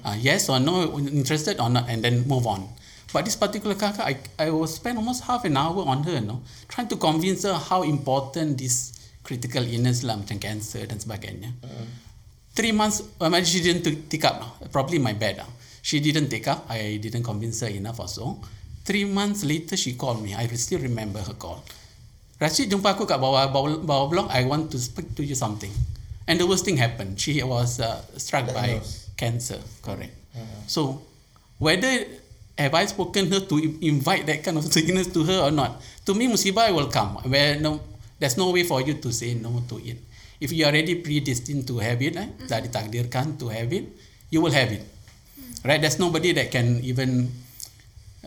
Uh, yes or no interested or not and then move on. But this particular kakak I I will spend almost half an hour on her no trying to convince her how important this critical illness lah macam cancer dan sebagainya. Three months, um, she didn't take up. lah. Probably my bad. lah. She didn't take up. I didn't convince her enough also. Three months later, she called me. I still remember her call. Rashid jumpa aku kat bawah, bawah, bawah blok. I want to speak to you something. And the worst thing happened. She was uh, struck by cancer. Correct. So, whether have I spoken her to i- invite that kind of sickness to her or not? To me, musibah will come. Where no, there's no way for you to say no to it. If you are already predestined to have it, eh, dah ditakdirkan to have it, you will have it. Right? There's nobody that can even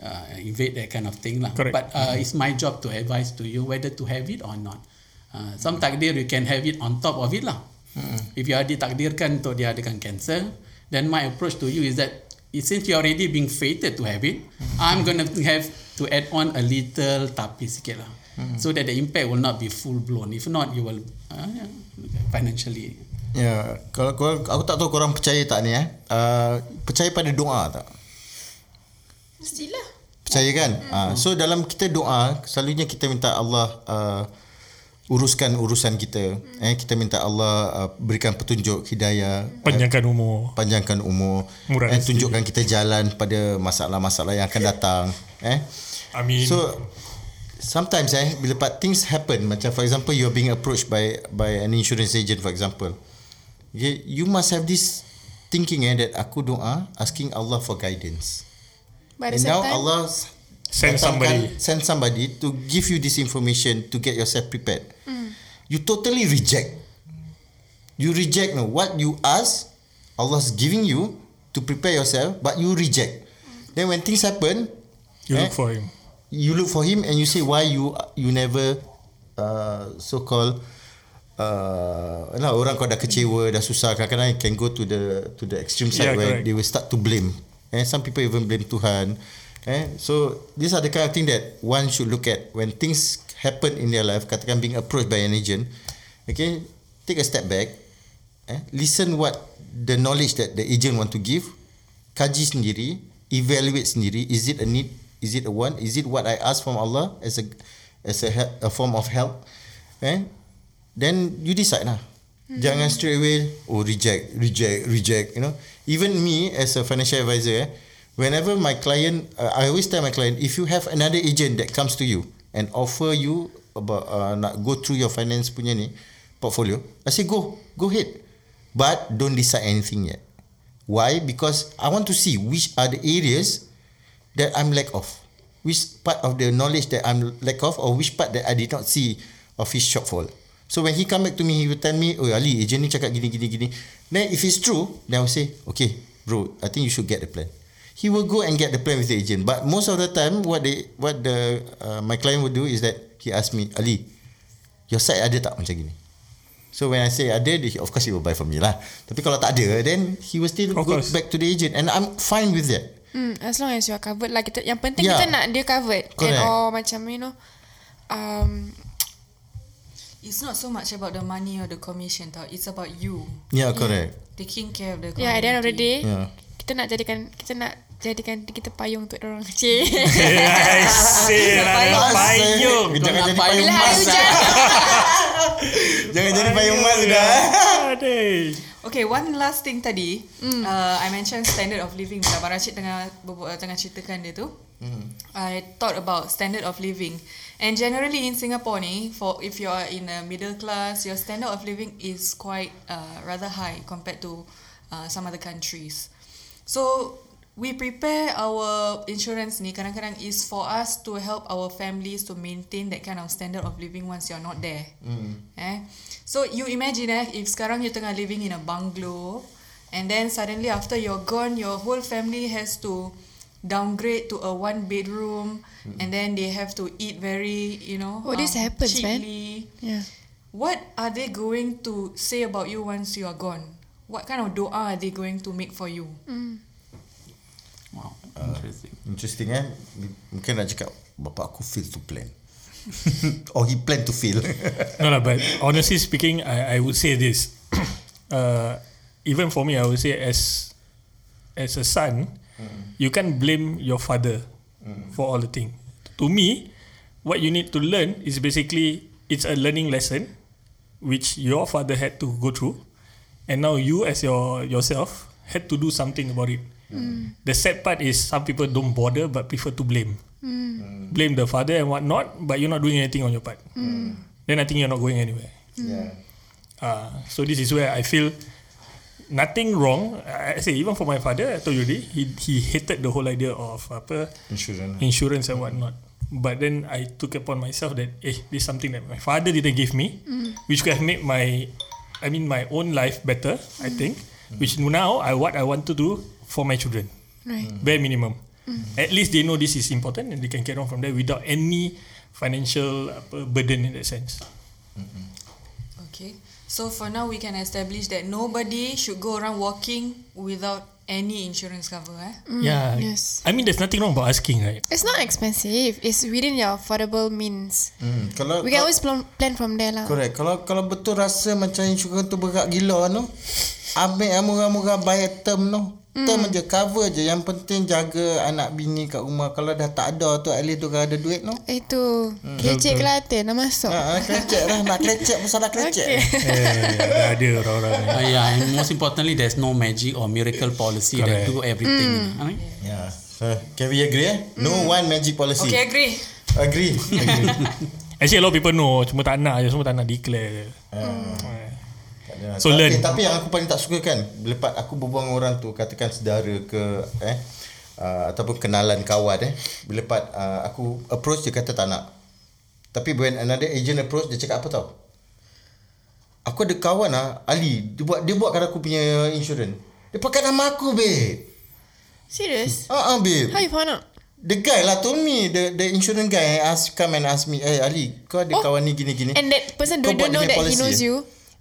uh, evade that kind of thing lah. Correct. But uh, it's my job to advise to you whether to have it or not. Uh, some takdir you can have it on top of it lah. If you are ditakdirkan untuk dia adakan cancer, then my approach to you is that since you are already being fated to have it, I'm gonna have to add on a little tapi sikit lah. So that the impact will not be full blown. If not, you will uh, yeah, financially. Ya, kalau, kalau aku tak tahu korang percaya tak ni eh. Uh, percaya pada doa tak? Mestilah. Percaya kan? Uh, so dalam kita doa, selalunya kita minta Allah uh, uruskan urusan kita. Eh kita minta Allah uh, berikan petunjuk hidayah, Panjangkan umur. panjangkan umur, Murah eh, tunjukkan kita jalan pada masalah-masalah yang akan datang. Eh. Amin. So sometimes eh bila part things happen macam for example you're being approached by by an insurance agent for example. Okay, you must have this thinking eh that aku doa asking Allah for guidance. But And now time, Allah Send somebody. send somebody to give you this information to get yourself prepared. You totally reject. You reject no what you ask, Allah's giving you to prepare yourself, but you reject. Then when things happen, You eh, look for him. You look for him and you say why you you never uh, so called uh, lah orang kau dah kecewa dah susah kadang-kadang you can go to the to the extreme side Yeah, where correct. they will start to blame. And some people even blame Tuhan. Eh so these are the kind of thing that one should look at when things happen in their life katakan being approached by an agent. Okay take a step back. Eh listen what the knowledge that the agent want to give. Kaji sendiri evaluate sendiri is it a need is it a want? Is it what I ask from Allah as a as a, a form of help? Eh? Then you decide lah. Jangan straight away oh reject reject reject you know. Even me as a financial advisor eh whenever my client uh, I always tell my client if you have another agent that comes to you and offer you about uh, nak go through your finance punya ni portfolio I say go go ahead. But don't decide anything yet. Why? Because I want to see which are the areas that I'm lack of? Which part of the knowledge that I'm lack of or which part that I did not see of his shortfall? So when he come back to me he will tell me oh Ali agent ni cakap gini gini gini. Then if it's true then I will say okay bro I think you should get the plan. He will go and get the plan with the agent. But most of the time what they what the uh, my client will do is that he ask me Ali your side ada tak macam gini? So when I say ada, dia- of course he will buy from me lah. Tapi kalau tak ada, then he will still Of go course. back to the agent, and I'm fine with that. Hmm, as long as you are covered lah kita yang penting Yeah. kita nak dia covered Correct. and or macam you know um It's not so much about the money or the commission tau. It's about you Yeah, correct. taking care of the community. yeah at the end of the day Yeah. kita nak jadikan kita nak jadikan kita payung untuk orang kecil. Asyik lah payung. Jangan jadi payung payung mas. Jangan jadi payung mas sudah. Aduh. Okay, one last thing tadi. Uh, I mentioned standard of living. Bila Abang Rashid tengah, uh, tengah ceritakan dia tu. I thought about standard of living. And generally in Singapore ni, for if you are in a middle class, your standard of living is quite uh, rather high compared to uh, some other countries. So we prepare our insurance ni kadang-kadang is for us to help our families to maintain that kind of standard of living once you're not there. Eh? So you imagine eh, if sekarang you tengah living in a bungalow and then suddenly after you're gone, your whole family has to downgrade to a one bedroom and then they have to eat very, you know, um, Oh, this happens, man. cheaply. yeah. What are they going to say about you once you are gone? what kind of doa are they going to make for you? Interesting. Interesting eh. Mungkin nak cakap bapa aku fail to plan. Or he plan to fail. No lah, but honestly speaking, I I would say this. uh, even for me, I would say as as a son, you can't blame your father for all the thing. To me, what you need to learn is basically it's a learning lesson, which your father had to go through, and now you as your yourself had to do something about it. The sad part is some people don't bother but prefer to blame. Blame the father and whatnot, but you're not doing anything on your part. Then I think you're not going anywhere. yeah. Uh, so this is where I feel nothing wrong. I I say even for my father, I told you already, he he hated the whole idea of apa Insurance. insurance and whatnot. But then I took upon myself that eh, this is something that my father didn't give me, which could have made my, I mean my own life better. I think, which now I what I want to do for my children, Right. bare minimum. At least they know this is important and they can carry on from there without any financial apa, burden in that sense. Okay. So for now, we can establish that nobody should go around walking without any insurance cover. Eh? yeah. yes. I mean, there's nothing wrong about asking, right? It's not expensive. It's within your affordable means. Hmm. Kalau We can always plan, plan from there lah. Correct. Kalau kalau betul rasa macam insurans tu berat gila no. Ambil yang murah-murah bayar term no. Term je cover je Yang penting jaga anak bini kat rumah Kalau dah tak ada tu At least tu ada duit no Itu kecik Kelantan nak masuk. Ha, kelecek lah Nak kelecek pun salah kelecek Okay. eh, ada orang-orang ni. Uh, yeah, and most importantly, there's no magic or miracle policy that Correct. do everything. Right? Yeah. So, can we agree eh? No one magic policy. Okay, agree. Agree. agree. Actually a lot of people know Cuma tak nak je Semua tak nak declare je Tak ada. So, tapi, learn. Tapi yang aku paling tak suka kan Lepas aku berbual dengan orang tu Katakan saudara ke eh uh, Ataupun kenalan kawan eh Bila part uh, aku approach dia kata tak nak Tapi when another agent approach Dia cakap apa tau Aku ada kawan ah Ali Dia buat dia buatkan aku punya insurance Dia pakai nama aku babe Serious? Ah uh, uh, babe How you found out? The guy lah told me The the insurance guy ask, Come and ask me Eh Ali Kau ada Oh. kawan ni gini-gini And that person don't, don't know that he policy knows eh? you?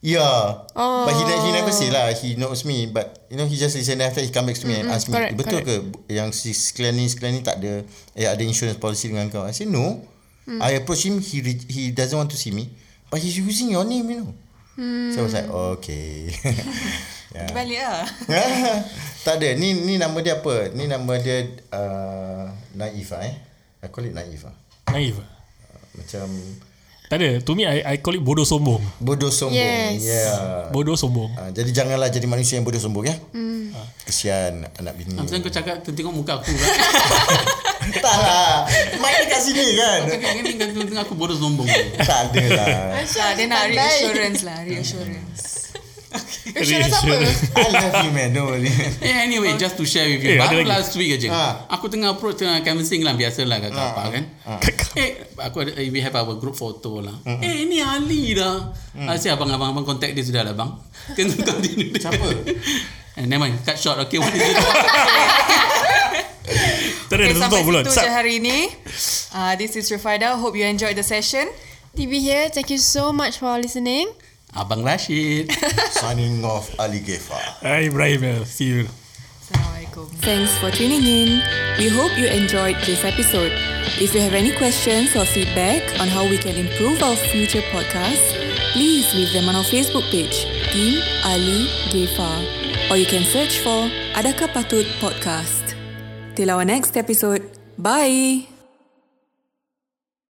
Yeah. Oh. But he he never say lah he knows me but you know he just listen after he come back to me and ask me correct, betul ke yang si sekalian ni sekalian ni tak ada eh ada insurance policy dengan kau. I say no. I approach him he re- he doesn't want to see me but he's using your name you know. So I was like okay. yeah. Balik lah. tak ada ni ni nama dia apa? Ni nama dia uh, Naif ah, eh. I call it Naif ah. Naive Macam Tak ada To me I, I call it bodoh sombong bodoh sombong. Yes. Yeah. Bodoh sombong Ah, jadi janganlah jadi manusia yang bodoh sombong ya. Hmm. Kesian anak bini. Macam kau cakap tengok muka aku kan. tak lah. Mic dekat sini kan. Kau cakap ni kan tengok aku bodoh sombong. tak ada lah. Ah, dia nak reassurance lah, reassurance. Apa? I love you man. Don't worry. Eh, anyway, just to share with Eh, you. ada Baru lagi. last week aja. Ah. Aku tengah approach tengah canvassing lah. Biasalah kat kapal kan. Eh, aku ada, eh, we have our group photo lah. Eh, ini Ali dah. Mm. Asyik abang-abang abang contact dia sudah lah bang. Kan continue. Siapa? Eh, never mind. Cut short. Okay, what is it? Tak ada Okay, sampai situ je hari ini. Uh, this is Rufaida. Hope you enjoyed the session. TV here. Thank you so much for listening. Abang Rashid. Signing off Ali Gefa. Hai Ibrahim. See you Thanks for tuning in. We hope you enjoyed this episode. If you have any questions or feedback on how we can improve our future podcasts, please leave them on our Facebook page, Team Ali Gefa, or you can search for Adakah Patut Podcast. Till our next episode, bye!